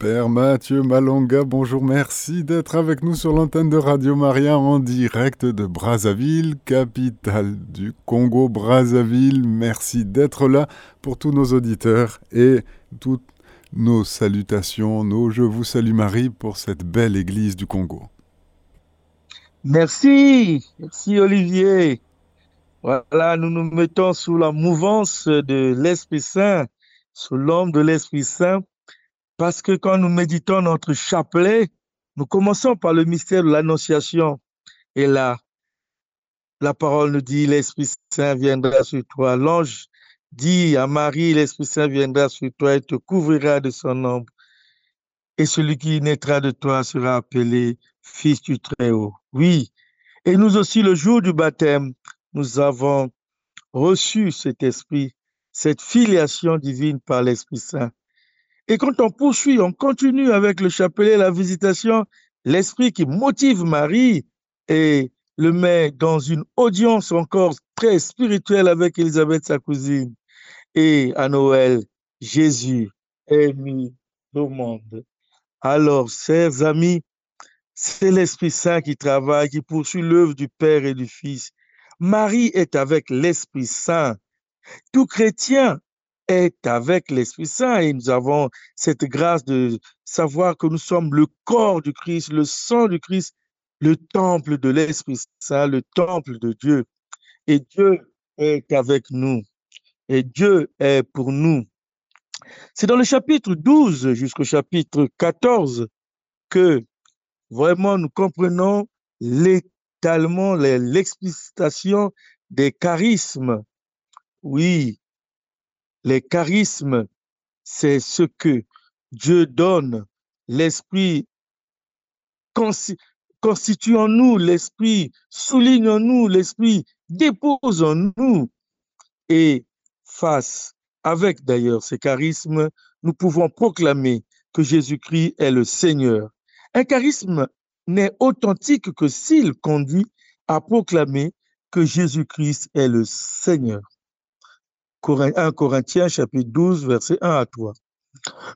Père Mathieu Malonga, bonjour, merci d'être avec nous sur l'antenne de Radio Maria en direct de Brazzaville, capitale du Congo Brazzaville. Merci d'être là pour tous nos auditeurs et toutes nos salutations, nos Je vous salue Marie pour cette belle église du Congo. Merci, merci Olivier. Voilà, nous nous mettons sous la mouvance de l'Esprit Saint, sous l'homme de l'Esprit Saint, parce que quand nous méditons notre chapelet, nous commençons par le mystère de l'Annonciation. Et là, la parole nous dit, l'Esprit Saint viendra sur toi. L'ange dit à Marie, l'Esprit Saint viendra sur toi et te couvrira de son ombre. Et celui qui naîtra de toi sera appelé Fils du Très-Haut. Oui. Et nous aussi, le jour du baptême, nous avons reçu cet esprit, cette filiation divine par l'Esprit Saint. Et quand on poursuit, on continue avec le chapelet, la visitation, l'esprit qui motive Marie et le met dans une audience encore très spirituelle avec Élisabeth, sa cousine. Et à Noël, Jésus est mis au monde. Alors, chers amis, c'est l'Esprit Saint qui travaille, qui poursuit l'œuvre du Père et du Fils. Marie est avec l'Esprit Saint. Tout chrétien est avec l'Esprit Saint et nous avons cette grâce de savoir que nous sommes le corps du Christ, le sang du Christ, le temple de l'Esprit Saint, le temple de Dieu. Et Dieu est avec nous. Et Dieu est pour nous. C'est dans le chapitre 12 jusqu'au chapitre 14 que vraiment nous comprenons les l'explicitation des charismes. Oui, les charismes, c'est ce que Dieu donne. L'Esprit constitue en nous, l'Esprit souligne en nous, l'Esprit dépose en nous. Et face, avec d'ailleurs ces charismes, nous pouvons proclamer que Jésus-Christ est le Seigneur. Un charisme n'est authentique que s'il conduit à proclamer que Jésus-Christ est le Seigneur. 1 Corinthiens chapitre 12, verset 1 à 3.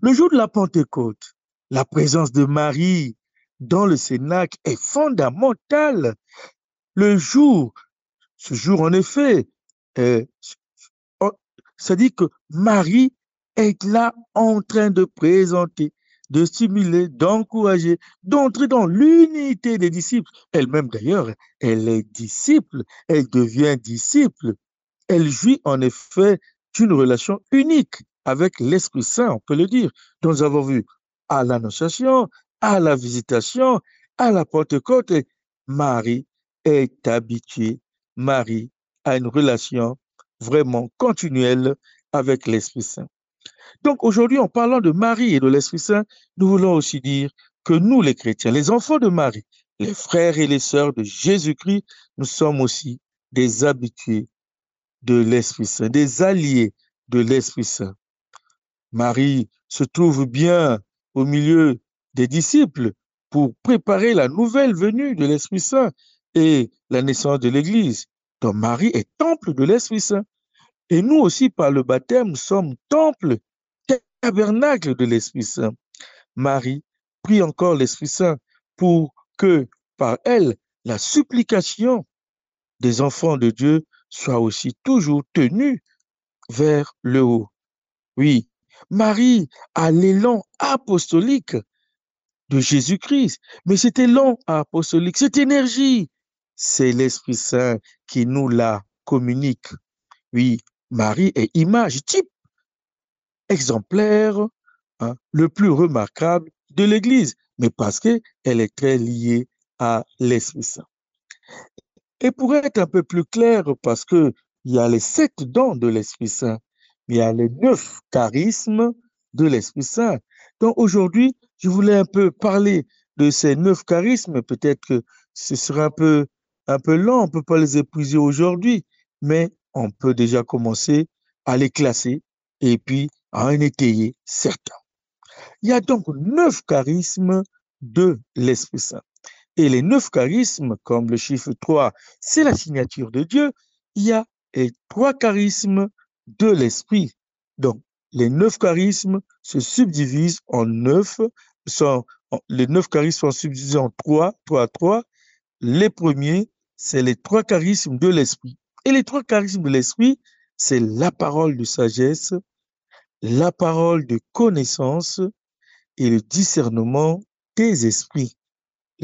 Le jour de la Pentecôte, la présence de Marie dans le Cénacle est fondamentale. Le jour, ce jour en effet, ça dit que Marie est là en train de présenter de stimuler, d'encourager, d'entrer dans l'unité des disciples. Elle-même d'ailleurs, elle est disciple, elle devient disciple. Elle jouit en effet d'une relation unique avec l'Esprit Saint, on peut le dire, dont nous avons vu à l'Annonciation, à la Visitation, à la Pentecôte. Marie est habituée, Marie a une relation vraiment continuelle avec l'Esprit Saint. Donc aujourd'hui, en parlant de Marie et de l'Esprit Saint, nous voulons aussi dire que nous, les chrétiens, les enfants de Marie, les frères et les sœurs de Jésus-Christ, nous sommes aussi des habitués de l'Esprit Saint, des alliés de l'Esprit Saint. Marie se trouve bien au milieu des disciples pour préparer la nouvelle venue de l'Esprit Saint et la naissance de l'Église. Donc Marie est temple de l'Esprit Saint. Et nous aussi, par le baptême, sommes temple, tabernacle de l'Esprit Saint. Marie prie encore l'Esprit Saint pour que par elle, la supplication des enfants de Dieu soit aussi toujours tenue vers le haut. Oui, Marie a l'élan apostolique de Jésus-Christ, mais cet élan apostolique, cette énergie, c'est l'Esprit Saint qui nous la communique. Oui, Marie est image, type, exemplaire, hein, le plus remarquable de l'Église, mais parce qu'elle est très liée à l'Esprit Saint. Et pour être un peu plus clair, parce qu'il y a les sept dons de l'Esprit Saint, il y a les neuf charismes de l'Esprit Saint. Donc aujourd'hui, je voulais un peu parler de ces neuf charismes. Peut-être que ce sera un peu, un peu lent, on ne peut pas les épuiser aujourd'hui, mais on peut déjà commencer à les classer et puis à en étayer certains. Il y a donc neuf charismes de l'Esprit Saint. Et les neuf charismes, comme le chiffre 3, c'est la signature de Dieu, il y a les trois charismes de l'Esprit. Donc, les neuf charismes se subdivisent en neuf, sont, les neuf charismes sont subdivisés en trois, trois, trois. Les premiers, c'est les trois charismes de l'esprit. Et les trois charismes de l'esprit, c'est la parole de sagesse, la parole de connaissance et le discernement des esprits.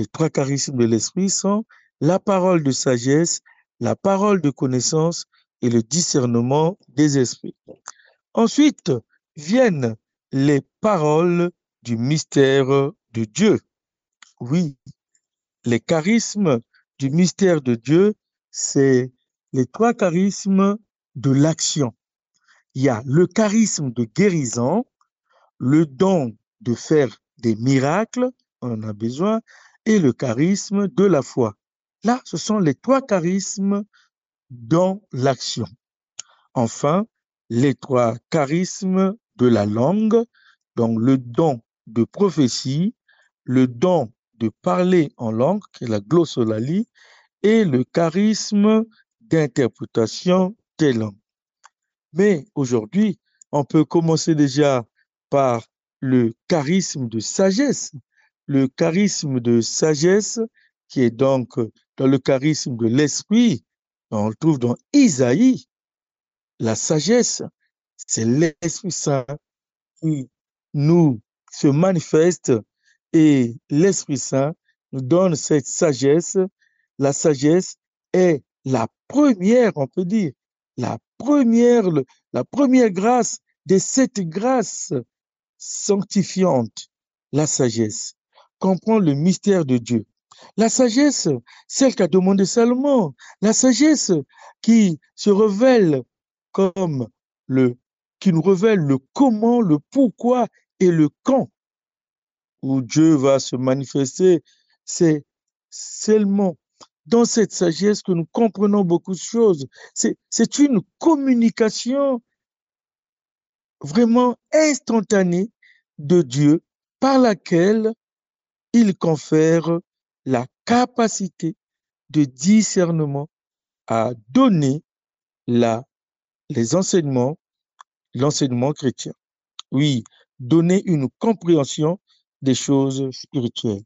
Les trois charismes de l'esprit sont la parole de sagesse, la parole de connaissance et le discernement des esprits. Ensuite viennent les paroles du mystère de Dieu. Oui, les charismes du mystère de Dieu, c'est les trois charismes de l'action. Il y a le charisme de guérison, le don de faire des miracles, on en a besoin, et le charisme de la foi. Là, ce sont les trois charismes dans l'action. Enfin, les trois charismes de la langue, donc le don de prophétie, le don de parler en langue, qui est la glossolalie, et le charisme d'interprétation des langues. Mais aujourd'hui, on peut commencer déjà par le charisme de sagesse. Le charisme de sagesse, qui est donc dans le charisme de l'esprit, on le trouve dans Isaïe. La sagesse, c'est l'Esprit Saint qui nous se manifeste et l'Esprit Saint nous donne cette sagesse. La sagesse est la première, on peut dire, la première, grâce de cette grâce sanctifiante, la sagesse, comprend le mystère de Dieu. La sagesse, celle qu'a demandé Salomon, la sagesse qui se révèle comme le, qui nous révèle le comment, le pourquoi et le quand où Dieu va se manifester, c'est seulement dans cette sagesse que nous comprenons beaucoup de choses. C'est une communication vraiment instantanée de Dieu par laquelle il confère la capacité de discernement à donner les enseignements, l'enseignement chrétien. Oui, donner une compréhension des choses spirituelles.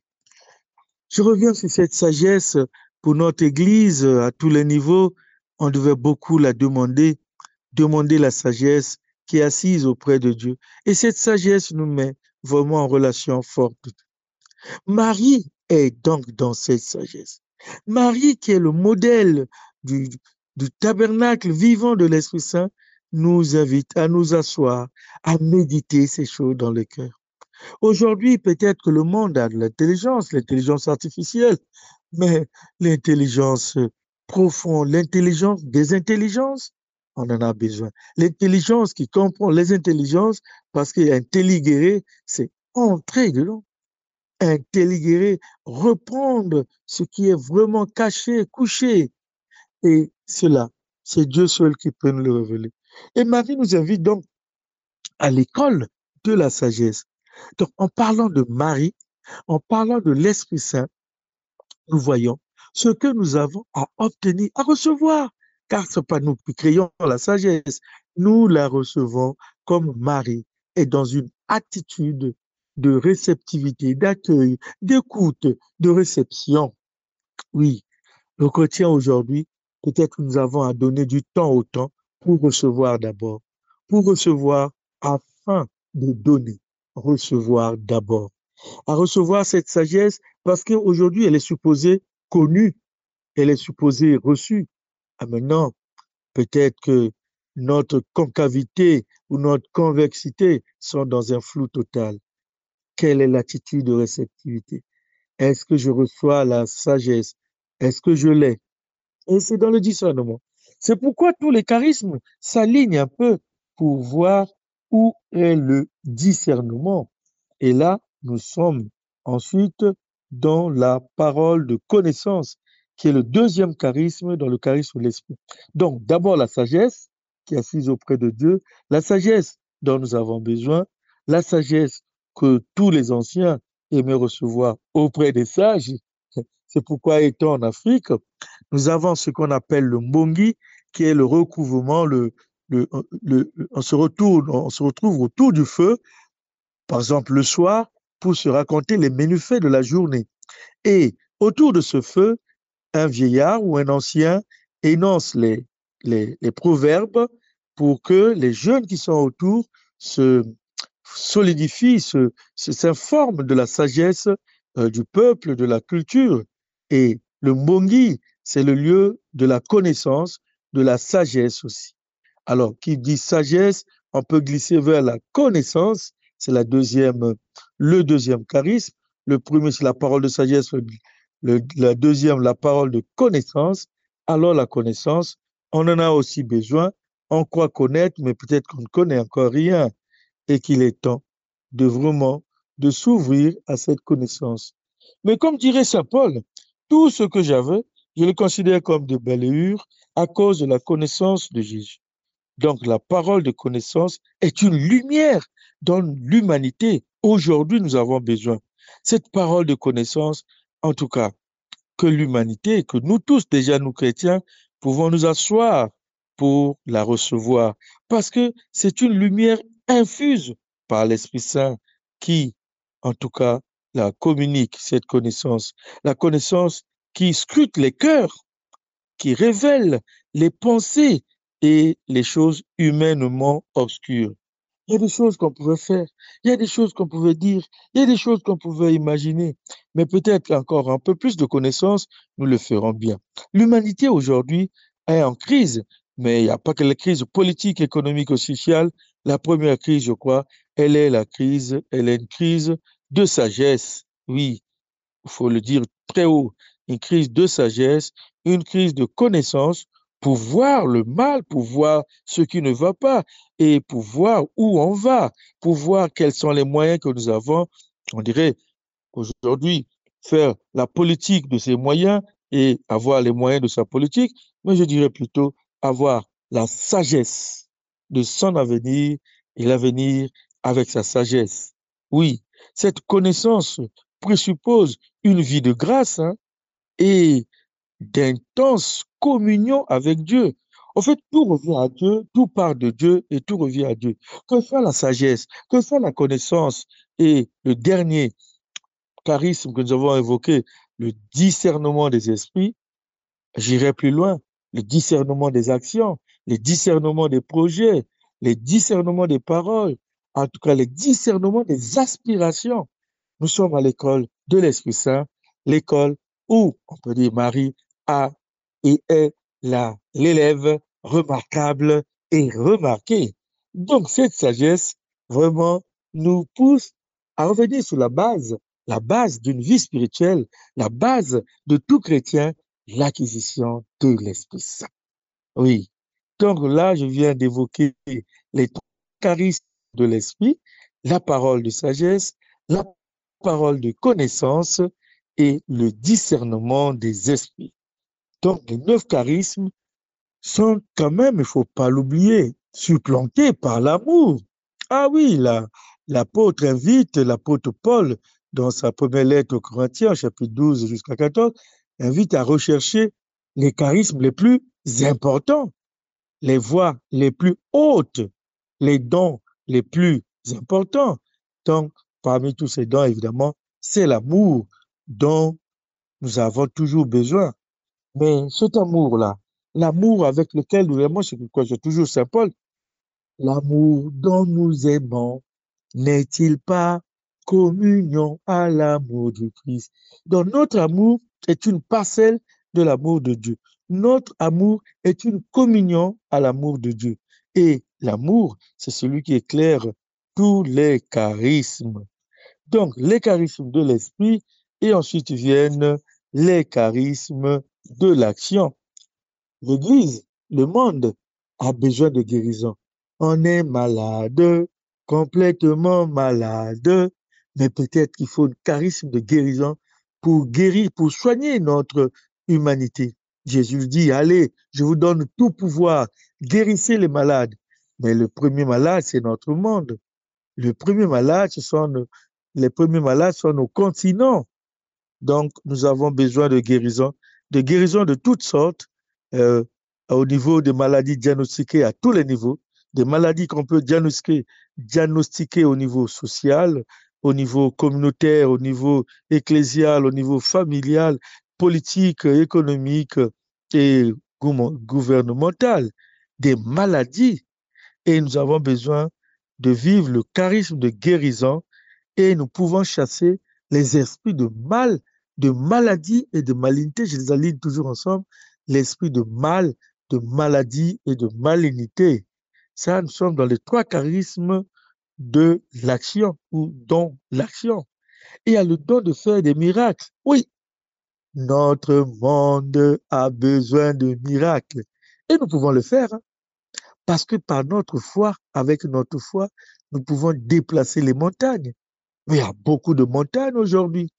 Je reviens sur cette sagesse pour notre Église à tous les niveaux. On devait beaucoup la demander, demander la sagesse qui est assise auprès de Dieu. Et cette sagesse nous met vraiment en relation forte. Marie est donc dans cette sagesse. Marie, qui est le modèle du, tabernacle vivant de l'Esprit Saint, nous invite à nous asseoir, à méditer ces choses dans le cœur. Aujourd'hui, peut-être que le monde a de l'intelligence, l'intelligence artificielle, mais l'intelligence profonde, l'intelligence des intelligences, on en a besoin. L'intelligence qui comprend les intelligences, parce qu'intelligérer, c'est entrer dedans. Intelligérer, reprendre ce qui est vraiment caché, couché. Et cela, c'est Dieu seul qui peut nous le révéler. Et Marie nous invite donc à l'école de la sagesse. Donc, en parlant de Marie, en parlant de l'Esprit Saint, nous voyons ce que nous avons à obtenir, à recevoir, car ce n'est pas nous qui créons la sagesse, nous la recevons comme Marie est dans une attitude de réceptivité, d'accueil, d'écoute, de réception. Oui, le chrétien aujourd'hui, peut-être nous avons à donner du temps au temps pour recevoir d'abord, pour recevoir afin de donner recevoir d'abord. À recevoir cette sagesse parce qu'aujourd'hui, elle est supposée connue, elle est supposée reçue. Ah, maintenant, peut-être que notre concavité ou notre convexité sont dans un flou total. Quelle est l'attitude de réceptivité? Est-ce que je reçois la sagesse? Est-ce que je l'ai? Et c'est dans le discernement. C'est pourquoi tous les charismes s'alignent un peu pour voir où est le discernement. Et là, nous sommes ensuite dans la parole de connaissance, qui est le deuxième charisme dans le charisme de l'esprit. Donc, d'abord la sagesse, qui est assise auprès de Dieu, la sagesse dont nous avons besoin, la sagesse que tous les anciens aimaient recevoir auprès des sages. C'est pourquoi, étant en Afrique, nous avons ce qu'on appelle le mbongi, qui est le recouvrement, on, se retourne, on se retrouve autour du feu, par exemple le soir, pour se raconter les ménufaits de la journée. Et autour de ce feu, un vieillard ou un ancien énonce les proverbes pour que les jeunes qui sont autour se solidifient, s'informent se, de la sagesse euh, du peuple, de la culture. Et le Mongi, c'est le lieu de la connaissance, de la sagesse aussi. Alors, qui dit sagesse, on peut glisser vers la connaissance, c'est la deuxième, le deuxième charisme. Le premier, c'est la parole de sagesse, le, deuxième, la parole de connaissance. Alors, la connaissance, on en a aussi besoin. On croit connaître, mais peut-être qu'on ne connaît encore rien et qu'il est temps de vraiment de s'ouvrir à cette connaissance. Mais comme dirait Saint Paul, tout ce que j'avais, je le considère comme de balayures à cause de la connaissance de Jésus. Donc la parole de connaissance est une lumière dont l'humanité, aujourd'hui, nous avons besoin. Cette parole de connaissance, en tout cas, que l'humanité, que nous tous, déjà nous chrétiens, pouvons nous asseoir pour la recevoir, parce que c'est une lumière infuse par l'Esprit Saint qui, en tout cas, la communique, cette connaissance. La connaissance qui scrute les cœurs, qui révèle les pensées et les choses humainement obscures. Il y a des choses qu'on pouvait faire, il y a des choses qu'on pouvait dire, il y a des choses qu'on pouvait imaginer, mais peut-être encore un peu plus de connaissances, nous le ferons bien. L'humanité aujourd'hui est en crise, mais il n'y a pas que la crise politique, économique ou sociale. La première crise, je crois, elle est la crise, elle est une crise de sagesse. Oui, il faut le dire très haut, une crise de sagesse, une crise de connaissance pour voir le mal, pour voir ce qui ne va pas et pour voir où on va, pour voir quels sont les moyens que nous avons. On dirait aujourd'hui faire la politique de ces moyens et avoir les moyens de sa politique, mais je dirais plutôt avoir la sagesse de son avenir et l'avenir avec sa sagesse. Oui, cette connaissance présuppose une vie de grâce hein, et d'intense communion avec Dieu. En fait, tout revient à Dieu, tout part de Dieu et tout revient à Dieu. Que fait la sagesse Que fait la connaissance Et le dernier charisme que nous avons évoqué, le discernement des esprits, j'irai plus loin, le discernement des actions, le discernement des projets, les discernements des paroles, en tout cas les discernements des aspirations. Nous sommes à l'école de l'Esprit Saint, l'école où, on peut dire, Marie a et est l'élève remarquable et remarqué. Donc cette sagesse vraiment nous pousse à revenir sur la base, la base d'une vie spirituelle, la base de tout chrétien, l'acquisition de l'Esprit Saint. Oui. Donc là, je viens d'évoquer les charismes de l'Esprit, la parole de sagesse, la parole de connaissance et le discernement des esprits. Donc les neuf charismes sont quand même, il ne faut pas l'oublier, supplantés par l'amour. Ah oui, l'apôtre invite, l'apôtre Paul, dans sa première lettre aux Corinthiens, chapitre 12 jusqu'à 14, invite à rechercher les charismes les plus importants, les voies les plus hautes, les dons les plus importants. Donc, parmi tous ces dons, évidemment, c'est l'amour dont nous avons toujours besoin. Mais cet amour-là, l'amour avec lequel nous aimons, c'est pourquoi je toujours Saint Paul, l'amour dont nous aimons n'est-il pas communion à l'amour du Christ? Donc notre amour est une parcelle de l'amour de Dieu. Notre amour est une communion à l'amour de Dieu. Et l'amour, c'est celui qui éclaire tous les charismes. Donc, les charismes de l'esprit, et ensuite viennent les charismes de l'action. L'Église, le monde, a besoin de guérison. On est malade, complètement malade, mais peut-être qu'il faut un charisme de guérison pour guérir, pour soigner notre humanité. Jésus dit, allez, je vous donne tout pouvoir, guérissez les malades. Mais le premier malade, c'est notre monde. Le premier malade, ce sont nos, les premiers malades sont nos continents. Donc, nous avons besoin de guérison, de guérison de toutes sortes, euh, au niveau des maladies diagnostiquées à tous les niveaux, des maladies qu'on peut diagnostiquer, diagnostiquer au niveau social, au niveau communautaire, au niveau ecclésial, au niveau familial, politique, économique et gouvernemental, des maladies. Et nous avons besoin de vivre le charisme de guérison et nous pouvons chasser les esprits de mal, de maladie et de malignité. Je les aligne toujours ensemble. L'esprit de mal, de maladie et de malignité. Ça, nous sommes dans les trois charismes de l'action ou dans l'action. Et il y a le don de faire des miracles. Oui, notre monde a besoin de miracles. Et nous pouvons le faire. Hein. parce que par notre foi, avec notre foi, nous pouvons déplacer les montagnes. Mais il y a beaucoup de montagnes aujourd'hui.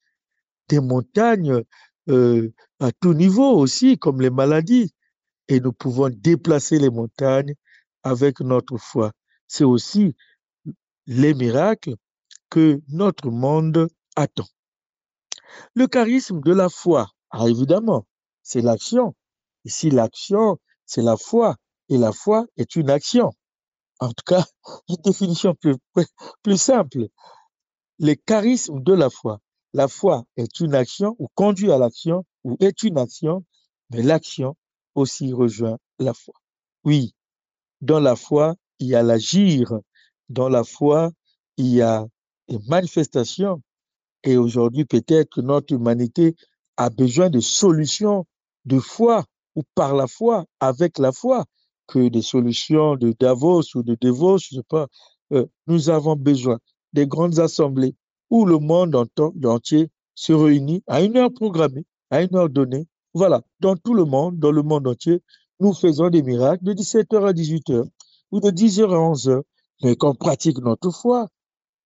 Des montagnes euh, à tout niveau aussi, comme les maladies. Et nous pouvons déplacer les montagnes avec notre foi. C'est aussi les miracles que notre monde attend. Le charisme de la foi, évidemment, c'est l'action. Ici, l'action, c'est la foi. Et la foi est une action. En tout cas, une définition plus, plus simple. Le charisme de la foi. La foi est une action ou conduit à l'action ou est une action, mais l'action aussi rejoint la foi. Oui, dans la foi, il y a l'agir. Dans la foi, il y a des manifestations. Et aujourd'hui, peut-être que notre humanité a besoin de solutions de foi ou par la foi, avec la foi, que des solutions de Davos ou de Devos, je ne sais pas. Euh, nous avons besoin des grandes assemblées où le monde entier se réunit à une heure programmée, à une heure donnée. Voilà, dans tout le monde, dans le monde entier, nous faisons des miracles de 17h à 18h ou de 10h à 11h, mais qu'on pratique notre foi,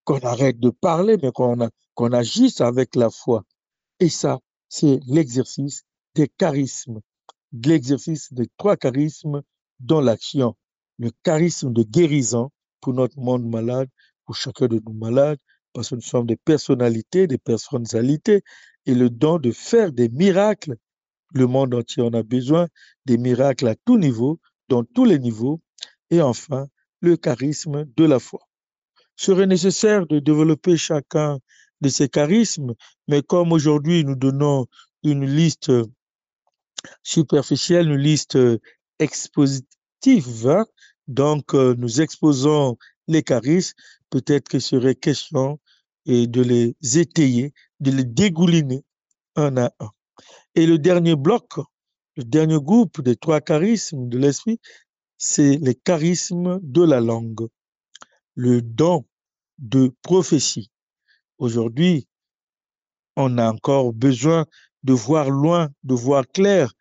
qu'on arrête de parler, mais qu'on agisse avec la foi. Et ça, c'est l'exercice des charismes, l'exercice des trois charismes dans l'action. Le charisme de guérison pour notre monde malade, pour chacun de nous malades, parce que nous sommes des personnalités, des personnalités, et le don de faire des miracles le monde entier en a besoin, des miracles à tout niveau, dans tous les niveaux, et enfin, le charisme de la foi. Serait nécessaire de développer chacun de ces charismes, mais comme aujourd'hui nous donnons une liste superficielle, une liste expositive, hein, donc euh, nous exposons les charismes, peut-être qu'il serait question de les étayer, de les dégouliner un à un. Et le dernier bloc, le dernier groupe des trois charismes de l'esprit, c'est les charismes de la langue, le don de prophétie. Aujourd'hui, on a encore besoin de voir loin, de voir clair,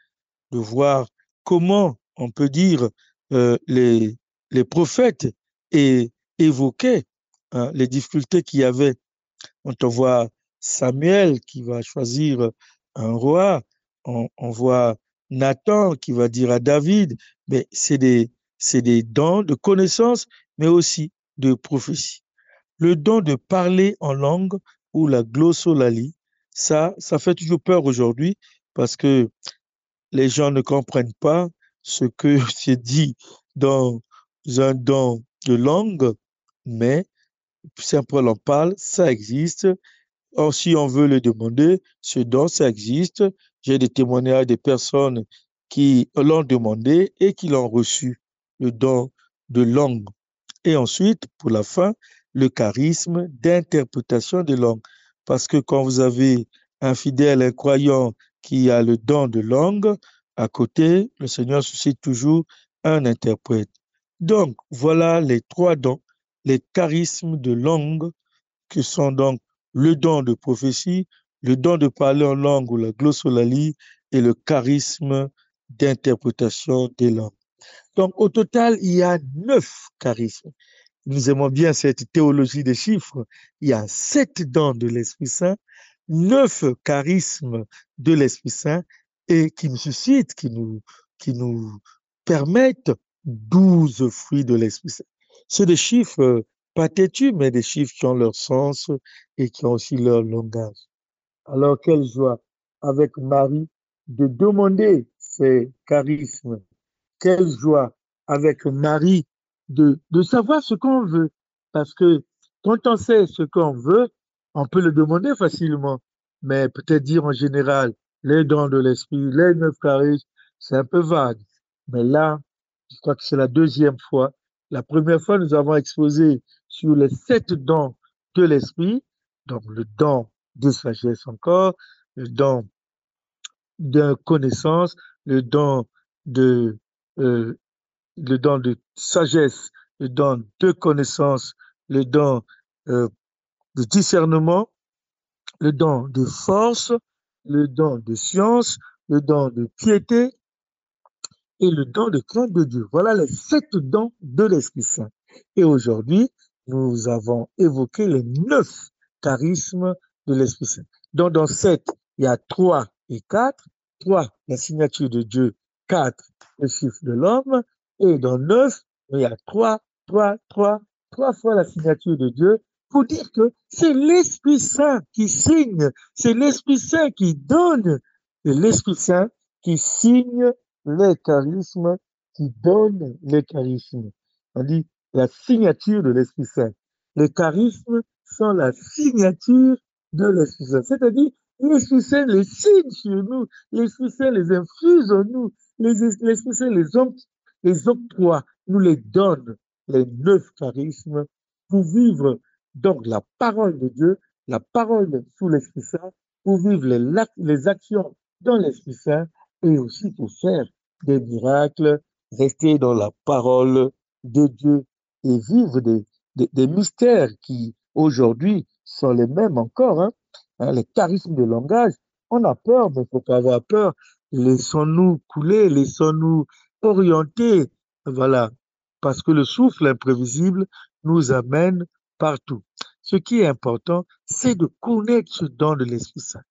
de voir comment on peut dire euh, les, les prophètes et évoquer hein, les difficultés qu'il y avait. On voit Samuel qui va choisir un roi, on, voit Nathan qui va dire à David, mais c'est des, c'est des dons de connaissance, mais aussi de prophétie. Le don de parler en langue ou la glossolalie, ça, ça fait toujours peur aujourd'hui parce que les gens ne comprennent pas ce que c'est dit dans un don de langue, mais simplement on parle, ça existe, Or, si on veut le demander, ce don, ça existe. J'ai des témoignages des personnes qui l'ont demandé et qui l'ont reçu, le don de langue. Et ensuite, pour la fin, le charisme d'interprétation des langues. Parce que quand vous avez un fidèle, un croyant qui a le don de langue, à côté, le Seigneur suscite toujours un interprète. Donc, voilà les trois dons, les charismes de langue, qui sont donc le don de prophétie, le don de parler en langue ou la glossolalie et le charisme d'interprétation des langues. Donc, au total, il y a neuf charismes. Nous aimons bien cette théologie des chiffres. Il y a sept dons de l'Esprit Saint, neuf charismes de l'Esprit Saint et qui nous suscitent, qui nous, qui nous permettent douze fruits de l'Esprit Saint. C'est des chiffres pas têtus, mais des chiffres qui ont leur sens et qui ont aussi leur langage. Alors, quelle joie avec Marie de demander ces charismes quelle joie avec Marie de, de savoir ce qu'on veut. Parce que quand on sait ce qu'on veut, on peut le demander facilement, mais peut-être dire en général les dons de l'esprit, les neuf charismes, c'est un peu vague. Mais là, je crois que c'est la deuxième fois. La première fois, nous avons exposé sur les sept dons de l'esprit, donc le don de sagesse encore, le don de connaissance, le don de, euh, le don de sagesse, le don de connaissance, le don euh, de discernement, le don de force, le don de science, le don de piété et le don de crainte de Dieu. Voilà les sept dons de l'Esprit Saint. Et aujourd'hui, nous avons évoqué les neuf charismes de l'Esprit Saint. Dans sept, il y a trois et quatre. Trois, la signature de Dieu. Quatre, le chiffre de l'homme. Et dans neuf, il y a trois, trois, trois, trois fois la signature de Dieu pour dire que c'est l'Esprit Saint qui signe, c'est l'Esprit Saint qui donne, c'est l'Esprit Saint qui signe les charismes, qui donne les charismes. On dit la signature de l'Esprit Saint. Les charismes sont la signature de l'Esprit Saint. C'est-à-dire, l'Esprit Saint les signe sur nous, l'Esprit Saint les infuse en nous, l'Esprit Saint les, les octroie, nous les donne, les neuf charismes, pour vivre donc la parole de Dieu, la parole sous l'Esprit Saint, pour vivre les, les actions dans l'Esprit Saint et aussi pour faire des miracles, rester dans la parole de Dieu et vivre des, des, mystères qui aujourd'hui sont les mêmes encore. Hein. hein. les charismes de langage, on a peur, mais il ne faut pas avoir peur. Laissons-nous couler, laissons-nous orienter. Voilà. Parce que le souffle imprévisible nous amène partout. Ce qui est important, c'est de connaître ce don de l'Esprit Saint.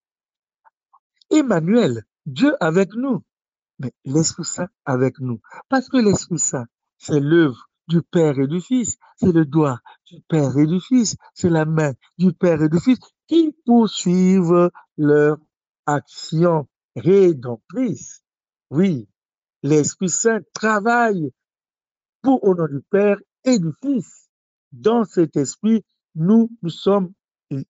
Emmanuel, Dieu avec nous, mais l'Esprit Saint avec nous. Parce que l'Esprit Saint, c'est l'œuvre du Père et du Fils, c'est le doigt du Père et du Fils, c'est la main du Père et du Fils qui poursuivent leur action rédemptrice. Oui, l'Esprit Saint travaille pour au nom du Père et du Fils dans cet esprit, nous, nous sommes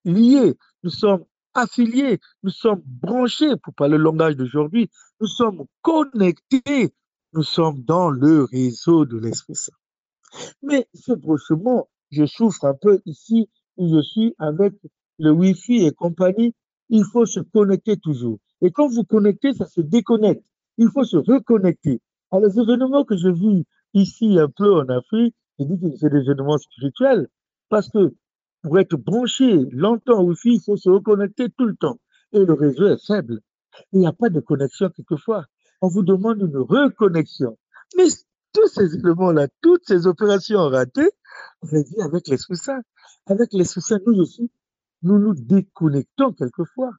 liés, nous sommes affiliés, nous sommes branchés, pour parler le langage d'aujourd'hui, nous sommes connectés, nous sommes dans le réseau de l'Esprit Saint. Mais ce branchement, je souffre un peu ici où je suis avec le Wi-Fi et compagnie, il faut se connecter toujours. Et quand vous connectez, ça se déconnecte. Il faut se reconnecter. Alors, les événements que je vis ici un peu en Afrique, je dis que c'est des événements spirituels parce que pour être branché longtemps au Wi-Fi, il faut se reconnecter tout le temps. Et le réseau est faible. Il n'y a pas de connexion quelquefois. On vous demande une reconnexion. Mais tous ces éléments-là, toutes ces opérations ratées, on les dit avec l'Esprit Saint. Avec l'Esprit Saint, nous aussi, nous nous déconnectons quelquefois.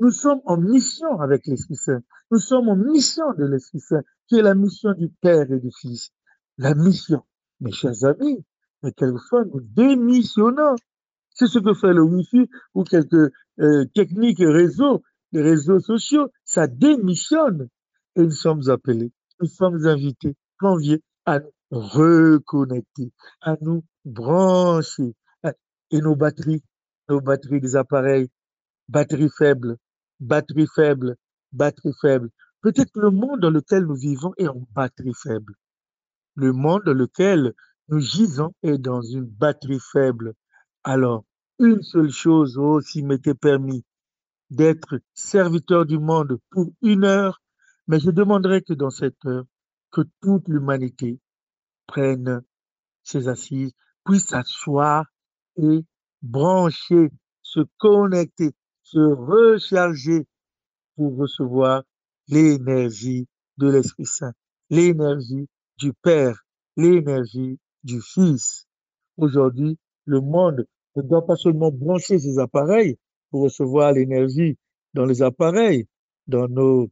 Nous sommes en mission avec l'Esprit Saint. Nous sommes en mission de l'Esprit Saint, qui est la mission du Père et du Fils. La mission mes chers amis, mais quelquefois nous démissionnons. C'est ce que fait le Wi-Fi ou quelques euh, techniques réseaux, les réseaux sociaux, ça démissionne. Et nous sommes appelés, nous sommes invités, conviés à nous reconnecter, à nous brancher. Et nos batteries, nos batteries des appareils, batteries faibles, batteries faibles, batteries faibles. Peut-être que le monde dans lequel nous vivons est en batterie faible le monde dans lequel nous gisons est dans une batterie faible. Alors, une seule chose, oh, s'il m'était permis d'être serviteur du monde pour une heure, mais je demanderais que dans cette heure, que toute l'humanité prenne ses assises, puisse s'asseoir et brancher, se connecter, se recharger pour recevoir l'énergie de l'Esprit Saint, l'énergie du Père, l'énergie du Fils. Aujourd'hui, le monde ne doit pas seulement brancher ses appareils pour recevoir l'énergie dans les appareils, dans nos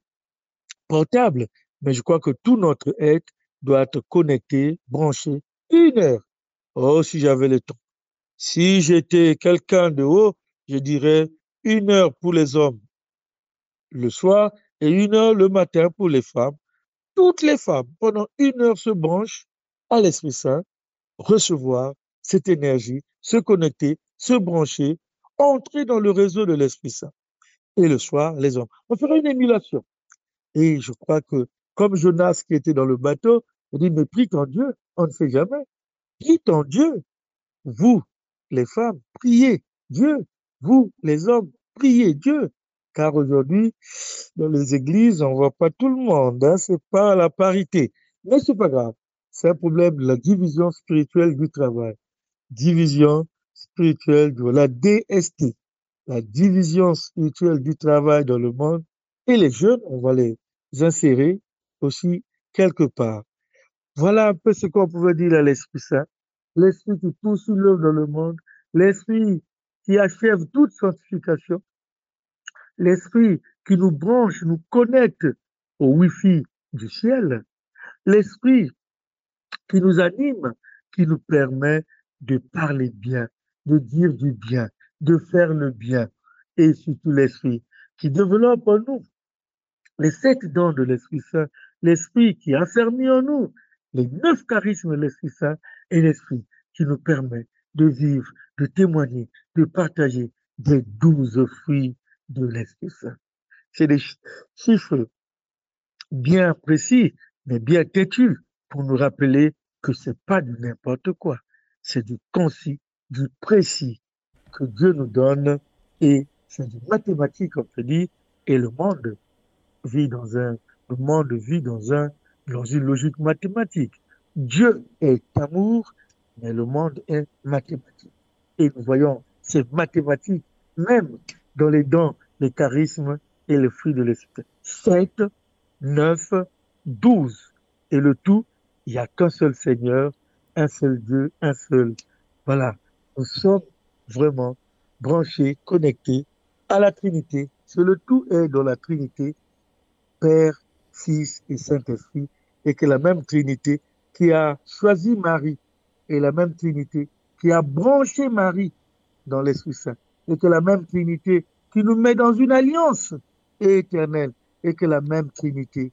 portables, mais je crois que tout notre être doit être connecté, branché, une heure. Oh, si j'avais le temps. Si j'étais quelqu'un de haut, je dirais une heure pour les hommes le soir et une heure le matin pour les femmes toutes les femmes, pendant une heure, se branchent à l'Esprit Saint, recevoir cette énergie, se connecter, se brancher, entrer dans le réseau de l'Esprit Saint. Et le soir, les hommes. On fera une émulation. Et je crois que, comme Jonas qui était dans le bateau, il dit, mais prie Dieu, on ne sait jamais. Prie en Dieu. Vous, les femmes, priez Dieu. Vous, les hommes, priez Dieu. Car aujourd'hui, dans les églises, on ne voit pas tout le monde. Hein, c'est pas la parité. Mais c'est pas grave. C'est un problème de la division spirituelle du travail. Division spirituelle de la DST. La division spirituelle du travail dans le monde. Et les jeunes, on va les insérer aussi quelque part. Voilà un peu ce qu'on pouvait dire à l'Esprit Saint. L'Esprit qui poursuit l'œuvre dans le monde. L'Esprit qui achève toute sanctification l'esprit qui nous branche, nous connecte au Wi-Fi du ciel, l'esprit qui nous anime, qui nous permet de parler bien, de dire du bien, de faire le bien, et surtout l'esprit qui développe en nous les sept dons de l'Esprit Saint, l'esprit qui a fermé en nous les neuf charismes de l'Esprit Saint et l'esprit qui nous permet de vivre, de témoigner, de partager des douze fruits de l'Esprit Saint. C'est des chiffres bien précis, mais bien têtus pour nous rappeler que c'est pas du n'importe quoi. C'est du concis, du précis que Dieu nous donne et c'est du mathématique, on peut dire, et le monde vit dans un, le monde vit dans un, dans une logique mathématique. Dieu est amour, mais le monde est mathématique. Et nous voyons ces mathématiques même dans les dons, les charismes et les fruits de l'esprit. 7, 9, 12. Et le tout, il n'y a qu'un seul Seigneur, un seul Dieu, un seul. Voilà. Nous sommes vraiment branchés, connectés à la Trinité. C'est le tout est dans la Trinité, Père, Fils et Saint-Esprit, et que la même Trinité qui a choisi Marie et la même Trinité qui a branché Marie dans l'Esprit Saint et que la même Trinité qui nous met dans une alliance éternelle. Et que la même Trinité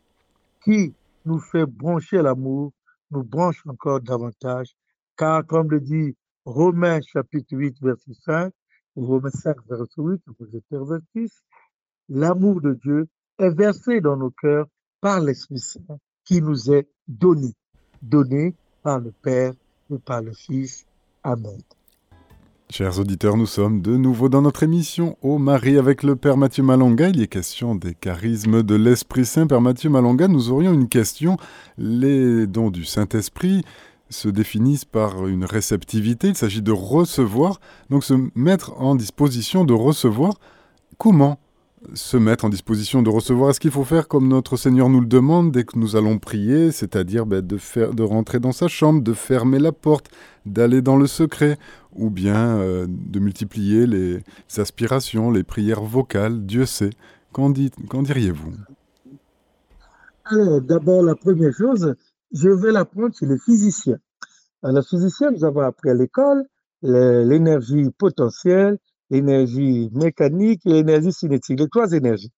qui nous fait brancher l'amour nous branche encore davantage, car comme le dit Romains chapitre 8 verset 5, ou Romains 5 verset 8, l'amour de Dieu est versé dans nos cœurs par l'Esprit Saint qui nous est donné, donné par le Père et par le Fils. Chers auditeurs, nous sommes de nouveau dans notre émission Au Marie avec le Père Mathieu Malonga. Il est question des charismes de l'Esprit Saint. Père Mathieu Malonga, nous aurions une question. Les dons du Saint-Esprit se définissent par une réceptivité. Il s'agit de recevoir, donc se mettre en disposition de recevoir. Comment se mettre en disposition de recevoir Est-ce qu'il faut faire comme notre Seigneur nous le demande dès que nous allons prier, c'est-à-dire ben, de, faire, de rentrer dans sa chambre, de fermer la porte, d'aller dans le secret, ou bien euh, de multiplier les aspirations, les prières vocales, Dieu sait. Qu'en, diriez-vous? Alors, d'abord, la première chose, je vais l'apprendre chez les physiciens. Alors, les physiciens, nous avons appris à l'école l'énergie potentielle, l'énergie mécanique et l'énergie cinétique, les trois énergies.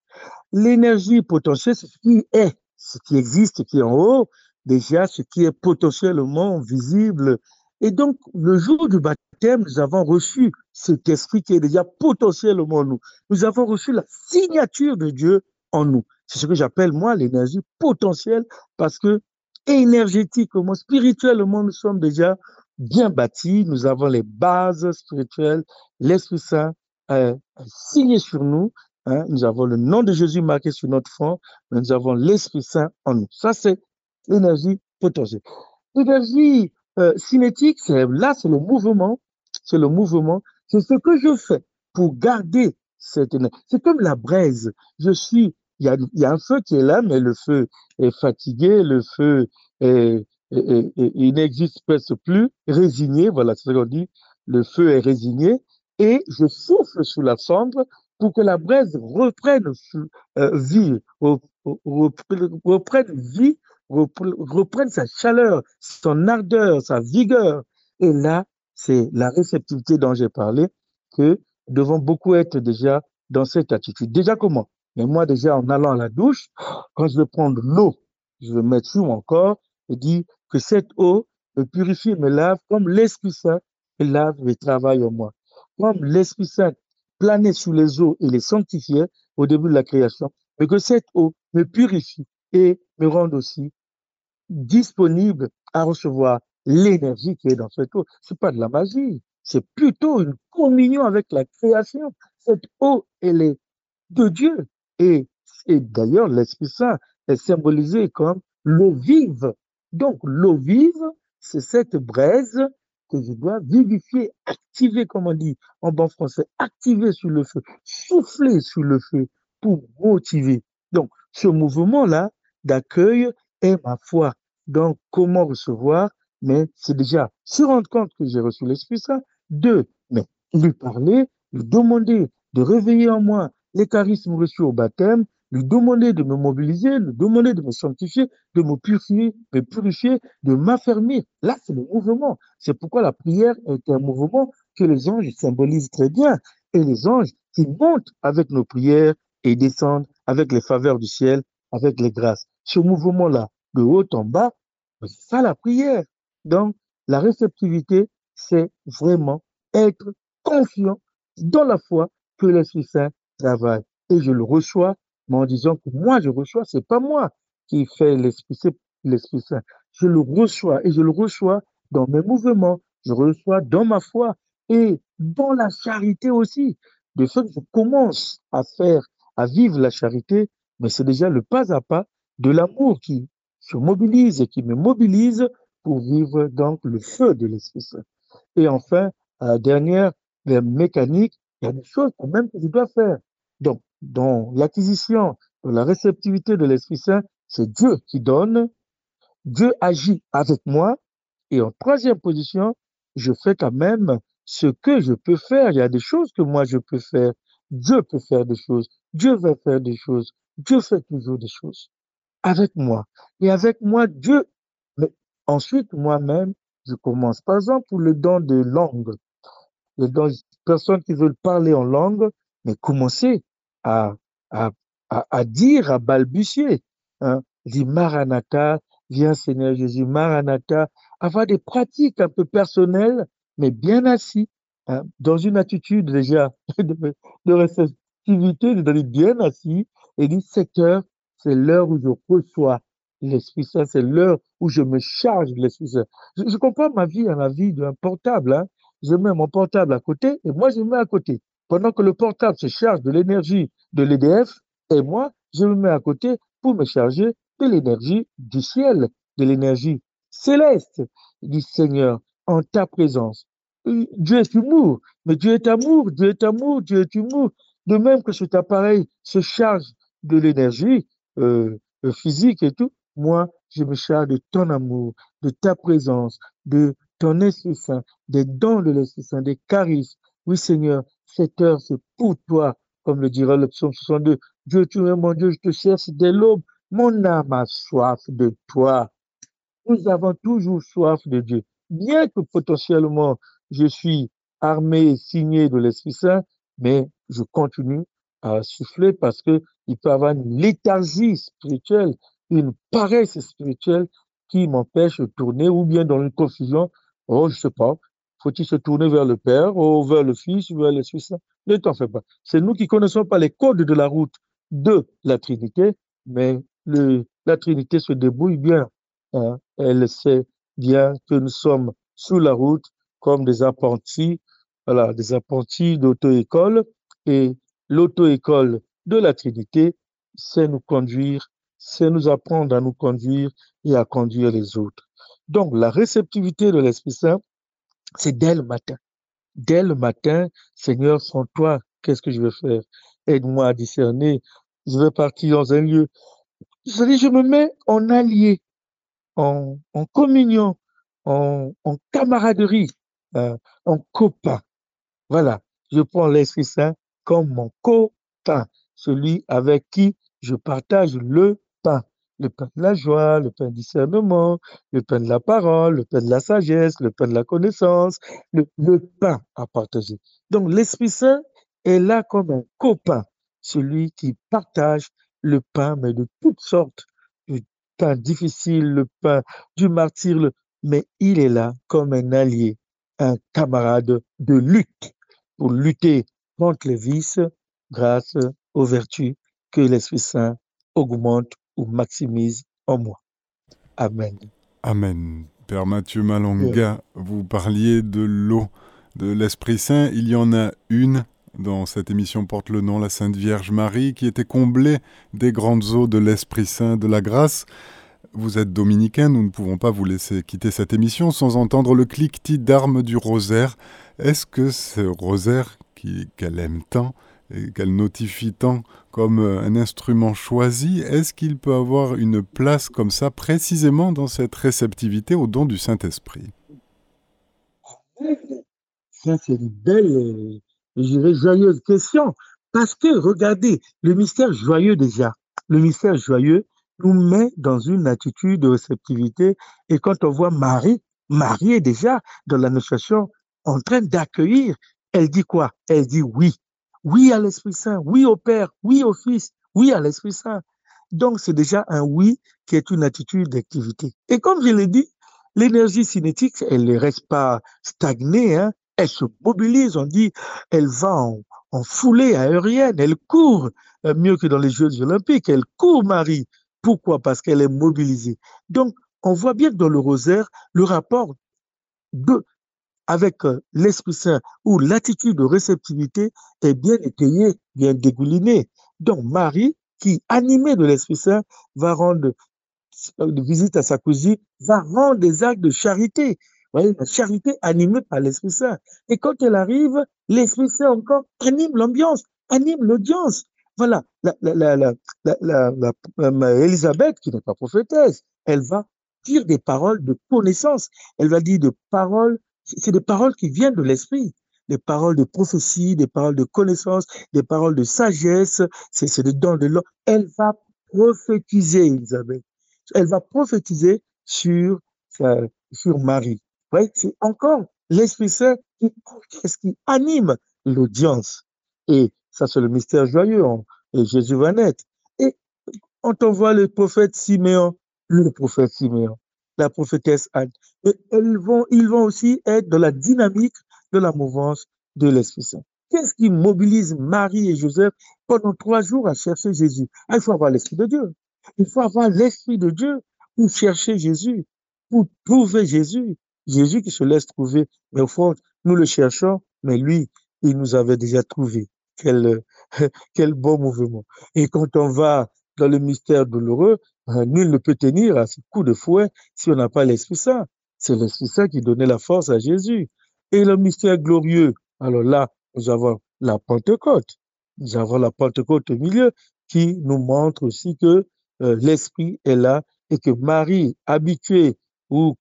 L'énergie potentielle, c'est ce qui est, ce qui existe, ce qui est en haut, déjà ce qui est potentiellement visible. Et donc, le jour du baptême, nous avons reçu cet esprit qui est déjà potentiellement en nous. Nous avons reçu la signature de Dieu en nous. C'est ce que j'appelle, moi, l'énergie potentielle, parce que énergétiquement, spirituellement, nous sommes déjà bien bâti, nous avons les bases spirituelles, l'Esprit Saint est signé sur nous, hein. nous avons le nom de Jésus marqué sur notre front, nous avons l'Esprit Saint en nous. Ça, c'est l'énergie potentielle. L'énergie euh, cinétique, là, c'est le mouvement, c'est le mouvement, c'est ce que je fais pour garder cette énergie. C'est comme la braise. Je suis, il y a un feu qui est là, mais le feu est fatigué, le feu est, il n'existe presque plus, résigné, voilà ce qu'on dit, le feu est résigné, et je souffle sous la cendre pour que la braise reprenne euh, vie, reprenne vie, reprenne sa chaleur, son ardeur, sa vigueur. Et là, c'est la réceptivité dont j'ai parlé, que devons beaucoup être déjà dans cette attitude. Déjà comment? Mais moi, déjà, en allant à la douche, quand je vais prendre l'eau je vais mettre sur mon corps et dire que cette eau me purifie et me lave comme l'Esprit Saint me lave et travaille en moi. Comme l'Esprit Saint planait sous les eaux et les sanctifiait au début de la création, mais que cette eau me purifie et me rende aussi disponible à recevoir l'énergie qui est dans cette eau. C'est pas de la magie, c'est plutôt une communion avec la création. Cette eau, elle est de Dieu. Et, et d'ailleurs, l'Esprit Saint est symbolisé comme l'eau vive. Donc, l'eau vive, c'est cette braise que je dois vivifier, activer, comme on dit en bon français, activer sur le feu, souffler sur le feu pour motiver. Donc, ce mouvement-là d'accueil est ma foi. Donc, comment recevoir? Mais c'est déjà se rendre compte que j'ai reçu l'Esprit Saint. Deux, lui parler, lui demander de réveiller en moi les charismes reçus au baptême, lui demander de me mobiliser, lui demander de me sanctifier, de me purifier, de purifier, de m'affermir. Là, c'est le mouvement. C'est pourquoi la prière est un mouvement que les anges symbolisent très bien. Et les anges qui montent avec nos prières et descendent avec les faveurs du ciel, avec les grâces. Ce mouvement-là, de haut en bas, c'est ça la prière. Donc, la réceptivité, c'est vraiment être confiant dans la foi que l'Esprit Saint travaille. Et je le reçois, mais en disant que moi, je reçois, c'est pas moi qui fais l'Esprit, c'est l'Esprit Saint. Je le reçois et je le reçois dans mes mouvements, je reçois dans ma foi et dans la charité aussi. De fait je commence à faire, à vivre la charité, mais c'est déjà le pas à pas de l'amour qui se mobilise et qui me mobilise pour vivre donc le feu de l'Esprit Saint. Et enfin, la dernière mécanique, il y a des choses quand même que je dois faire. Donc, dans l'acquisition, dans la réceptivité de l'Esprit Saint, c'est Dieu qui donne, Dieu agit avec moi, et en troisième position, je fais quand même ce que je peux faire. Il y a des choses que moi je peux faire. Dieu peut faire des choses. Dieu va faire des choses. Dieu fait toujours des choses avec moi. Et avec moi, Dieu. Mais ensuite, moi-même, je commence. Par exemple, pour le don de langue. Le don, personnes qui veulent parler en langue, mais commencer à, à, à, dire, à balbutier. Hein. Dis Maranatha, viens Seigneur Jésus, Maranatha. Avoir des pratiques un peu personnelles, mais bien assis, hein, dans une attitude déjà de, de réceptivité, de bien assis, et dit, cette heure, c'est l'heure où je reçois l'Esprit Saint, c'est l'heure où je me charge de l'Esprit Saint. Je, je, compare ma vie à la vie d'un portable. Hein. Je mets mon portable à côté et moi, je me mets à côté. Pendant que le portable se charge de l'énergie de l'EDF, et moi, je me mets à côté pour me charger de l'énergie du ciel, de l'énergie céleste du Seigneur en ta présence. Dieu est humour, mais Dieu est amour, Dieu est amour, Dieu est humour. De même que cet appareil se charge de l'énergie, euh, physique et tout, moi, je me charge de ton amour, de ta présence, de ton Esprit Saint, des dons de l'Esprit Saint, des charismes. Oui, Seigneur, cette heure, c'est pour toi, comme le dira le psaume 62. Dieu, tu es mon Dieu, je te cherche dès l'aube. Mon âme a soif de toi. Nous avons toujours soif de Dieu. Bien que potentiellement, je suis armé, signé de l'Esprit Saint, mais je continue à souffler parce que il peut avoir une léthargie spirituelle, une paresse spirituelle qui m'empêche de tourner ou bien dans une confusion. Oh, je sais pas. Faut-il se tourner vers le Père ou vers le Fils ou vers l'Esprit Saint? Ne t'en fais pas. C'est nous qui connaissons pas les codes de la route de la Trinité, mais le, la Trinité se débrouille bien. Hein. Elle sait bien que nous sommes sous la route comme des apprentis, voilà, des apprentis d'auto-école et l'auto-école de la Trinité, c'est nous conduire, c'est nous apprendre à nous conduire et à conduire les autres. Donc, la réceptivité de l'Esprit Saint, c'est dès le matin. Dès le matin, Seigneur, sans toi, qu'est-ce que je vais faire? Aide-moi à discerner. Je vais partir dans un lieu. Dis, je me mets en allié, en, communion, en, camaraderie, euh, en copain. Voilà, je prends l'Esprit Saint comme mon copain, celui avec qui je partage le pain. Le pain de la joie, le pain du discernement, le pain de la parole, le pain de la sagesse, le pain de la connaissance, le, le pain à partager. Donc l'Esprit Saint est là comme un copain, celui qui partage le pain, mais de toutes sortes, du pain difficile, le pain du martyr, mais il est là comme un allié, un camarade de lutte pour lutter contre les vices grâce aux vertus que l'Esprit Saint augmente ou maximise en moi. Amen. Amen. Père Mathieu Malonga, vous parliez de l'eau de l'Esprit Saint. Il y en a une dans cette émission porte le nom La Sainte Vierge Marie, qui était comblée des grandes eaux de l'Esprit Saint de la grâce. Vous êtes dominicain, nous ne pouvons pas vous laisser quitter cette émission sans entendre le cliquetis d'armes du rosaire. Est-ce que ce rosaire qu'elle aime tant qu'elle notifie tant comme un instrument choisi, est-ce qu'il peut avoir une place comme ça précisément dans cette réceptivité au don du Saint-Esprit? Ça, c'est une belle je dirais, joyeuse question. Parce que, regardez, le mystère joyeux déjà, le mystère joyeux nous met dans une attitude de réceptivité. Et quand on voit Marie, Marie déjà dans l'annonciation en train d'accueillir. Elle dit quoi? Elle dit oui. Oui à l'Esprit Saint, oui au Père, oui au Fils, oui à l'Esprit Saint. Donc, c'est déjà un oui qui est une attitude d'activité. Et comme je l'ai dit, l'énergie cinétique, elle ne reste pas stagnée, hein, elle se mobilise, on dit, elle va en, foulée aérienne, elle court euh, mieux que dans les Jeux olympiques, elle court Marie. Pourquoi? Parce qu'elle est mobilisée. Donc, on voit bien dans le rosaire le rapport de, avec euh, l'Esprit Saint, où l'attitude de réceptivité est bien étayée, bien dégoulinée. Donc, Marie, qui, animée de l'Esprit Saint, va rendre euh, visite à sa cousine, va rendre des actes de charité, voyez, la charité animée par l'Esprit Saint. Et quand elle arrive, l'Esprit Saint encore anime l'ambiance, anime l'audience. Voilà, Elisabeth, qui n'est pas prophétesse, elle va dire des paroles de connaissance. Elle va dire des paroles, c'est des paroles qui viennent de l'Esprit des paroles de prophétie, des paroles de connaissance, des paroles de sagesse, c'est des dons de l'homme. Elle va prophétiser, Elisabeth. Elle va prophétiser sur, euh, sur Marie c'est encore l'Esprit Saint qui, qui anime l'audience. Et ça, c'est le mystère joyeux. Hein. et Jésus va naître. Et on voit le prophète Siméon, le prophète Siméon, la prophétesse Anne, elles vont, ils vont aussi être dans la dynamique de la mouvance de l'Esprit Saint. Qu'est-ce qui mobilise Marie et Joseph pendant trois jours à chercher Jésus? Il faut avoir l'Esprit de Dieu. Il faut avoir l'Esprit de Dieu pour chercher Jésus, pour trouver Jésus. Jésus qui se laisse trouver, mais au fond, nous le cherchons, mais lui, il nous avait déjà trouvé. Quel, quel mouvement. Et quand on va dans le mystère douloureux, nul ne peut tenir à ce coup de fouet si on n'a pas l'Esprit Saint. C'est l'Esprit Saint qui donnait la force à Jésus. Et le mystère glorieux, alors là, nous avons la Pentecôte. Nous avons la Pentecôte au milieu qui nous montre aussi que euh, l'Esprit est là et que Marie, habituée ou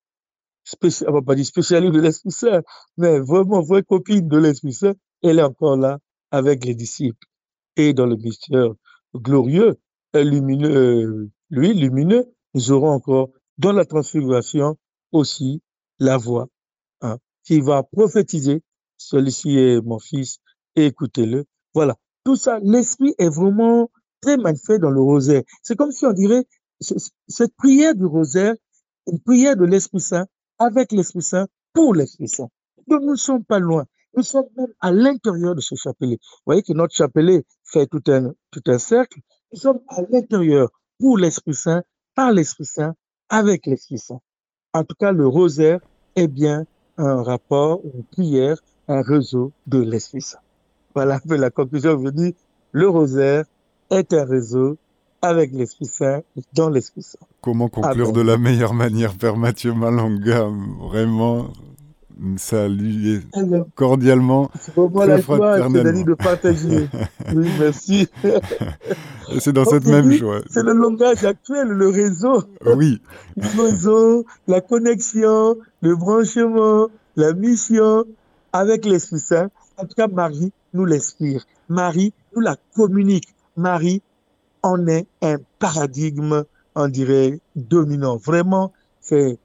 spécial, on va pas dire spécialiste de l'Esprit Saint, mais vraiment vraie copine de l'Esprit Saint, elle est encore là avec les disciples. Et dans le mystère glorieux, lumineux, lui, lumineux, nous aurons encore dans la transfiguration aussi la voix hein, qui va prophétiser. Celui-ci est mon fils, écoutez-le. Voilà. Tout ça, l'esprit est vraiment très mal fait dans le rosaire. C'est comme si on dirait, cette prière du rosaire, une prière de l'Esprit Saint, avec l'Esprit Saint, pour l'Esprit Saint. Donc nous ne sommes pas loin. Nous sommes même à l'intérieur de ce chapelet. Vous voyez que notre chapelet fait tout un, tout un cercle. Nous sommes à l'intérieur pour l'Esprit Saint, par l'Esprit Saint, avec l'Esprit Saint. En tout cas, le rosaire est bien un rapport, une prière, un réseau de l'Esprit Saint. Voilà un peu la conclusion. Je dis, le rosaire est un réseau avec l'Esprit Saint, dans l'Esprit Saint. Comment conclure de la meilleure manière, Père Mathieu Malanga Vraiment, saluer cordialement, C'est pour moi la joie, de partager. oui, merci. c'est dans cette même joie. C'est le langage actuel, le réseau. Oui. le réseau, la connexion, le branchement, la mission avec l'Esprit Saint. En tout cas, Marie nous l'inspire. Marie nous la communique. Marie on est un paradigme, on dirait, dominant. Vraiment, c'est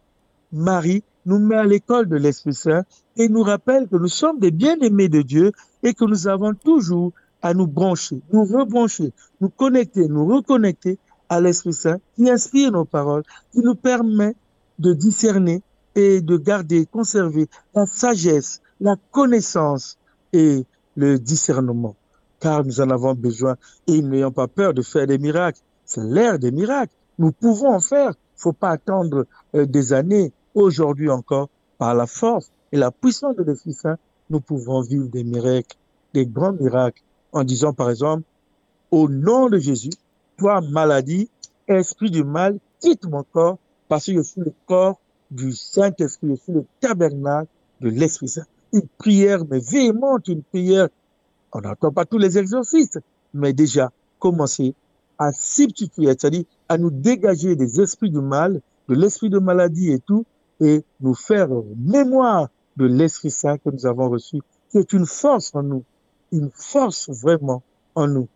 Marie nous met à l'école de l'Esprit Saint et nous rappelle que nous sommes des bien-aimés de Dieu et que nous avons toujours à nous brancher, nous rebrancher, nous connecter, nous reconnecter à l'Esprit Saint qui inspire nos paroles, qui nous permet de discerner et de garder, conserver la sagesse, la connaissance et le discernement. Car nous en avons besoin et n'ayons pas peur de faire des miracles. C'est l'ère des miracles. Nous pouvons en faire. Il ne faut pas attendre euh, des années. Aujourd'hui encore, par la force et la puissance de l'Esprit Saint, nous pouvons vivre des miracles, des grands miracles, en disant par exemple, au nom de Jésus, toi maladie, esprit du mal, quitte mon corps, parce que je suis le corps du Saint-Esprit, je suis le tabernacle de l'Esprit Saint. Une prière, mais véhémente, une prière. On n'entend pas tous les exercices, mais déjà, commencer à substituer, c'est-à-dire à nous dégager des esprits du mal, de l'esprit de maladie et tout, et nous faire mémoire de l'Esprit Saint que nous avons reçu, qui est une force en nous, une force vraiment en nous.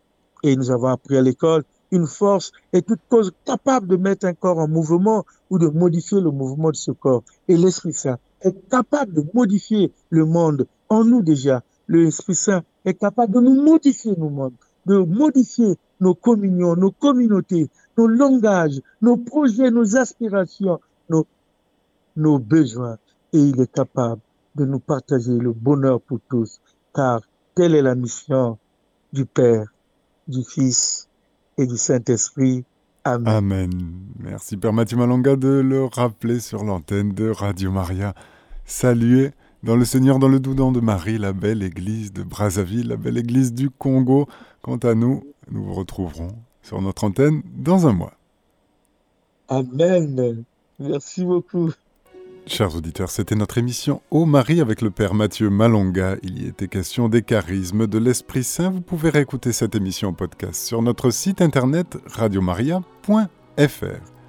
Et nous avons appris à l'école, une force est toute cause capable de mettre un corps en mouvement ou de modifier le mouvement de ce corps. Et l'Esprit Saint est capable de modifier le monde en nous déjà. L'Esprit Saint est capable de nous modifier nos mondes, de modifier nos communions, nos communautés, nos langages, nos projets, nos aspirations, nos, besoins. Et il est capable de nous partager le bonheur pour tous, car telle est la mission du Père, du Fils et du Saint-Esprit. Amen. Amen. Merci Père Mathieu Malonga de le rappeler sur l'antenne de Radio Maria. Saluez dans le Seigneur, dans le doudon de Marie, la belle église de Brazzaville, la belle église du Congo. Quant à nous, nous vous retrouverons sur notre antenne dans un mois. Amen. Merci beaucoup. Chers auditeurs, c'était notre émission Ô Marie avec le Père Mathieu Malonga. Il y était question des charismes de l'Esprit Saint. Vous pouvez réécouter cette émission en podcast sur notre site internet radiomaria.fr.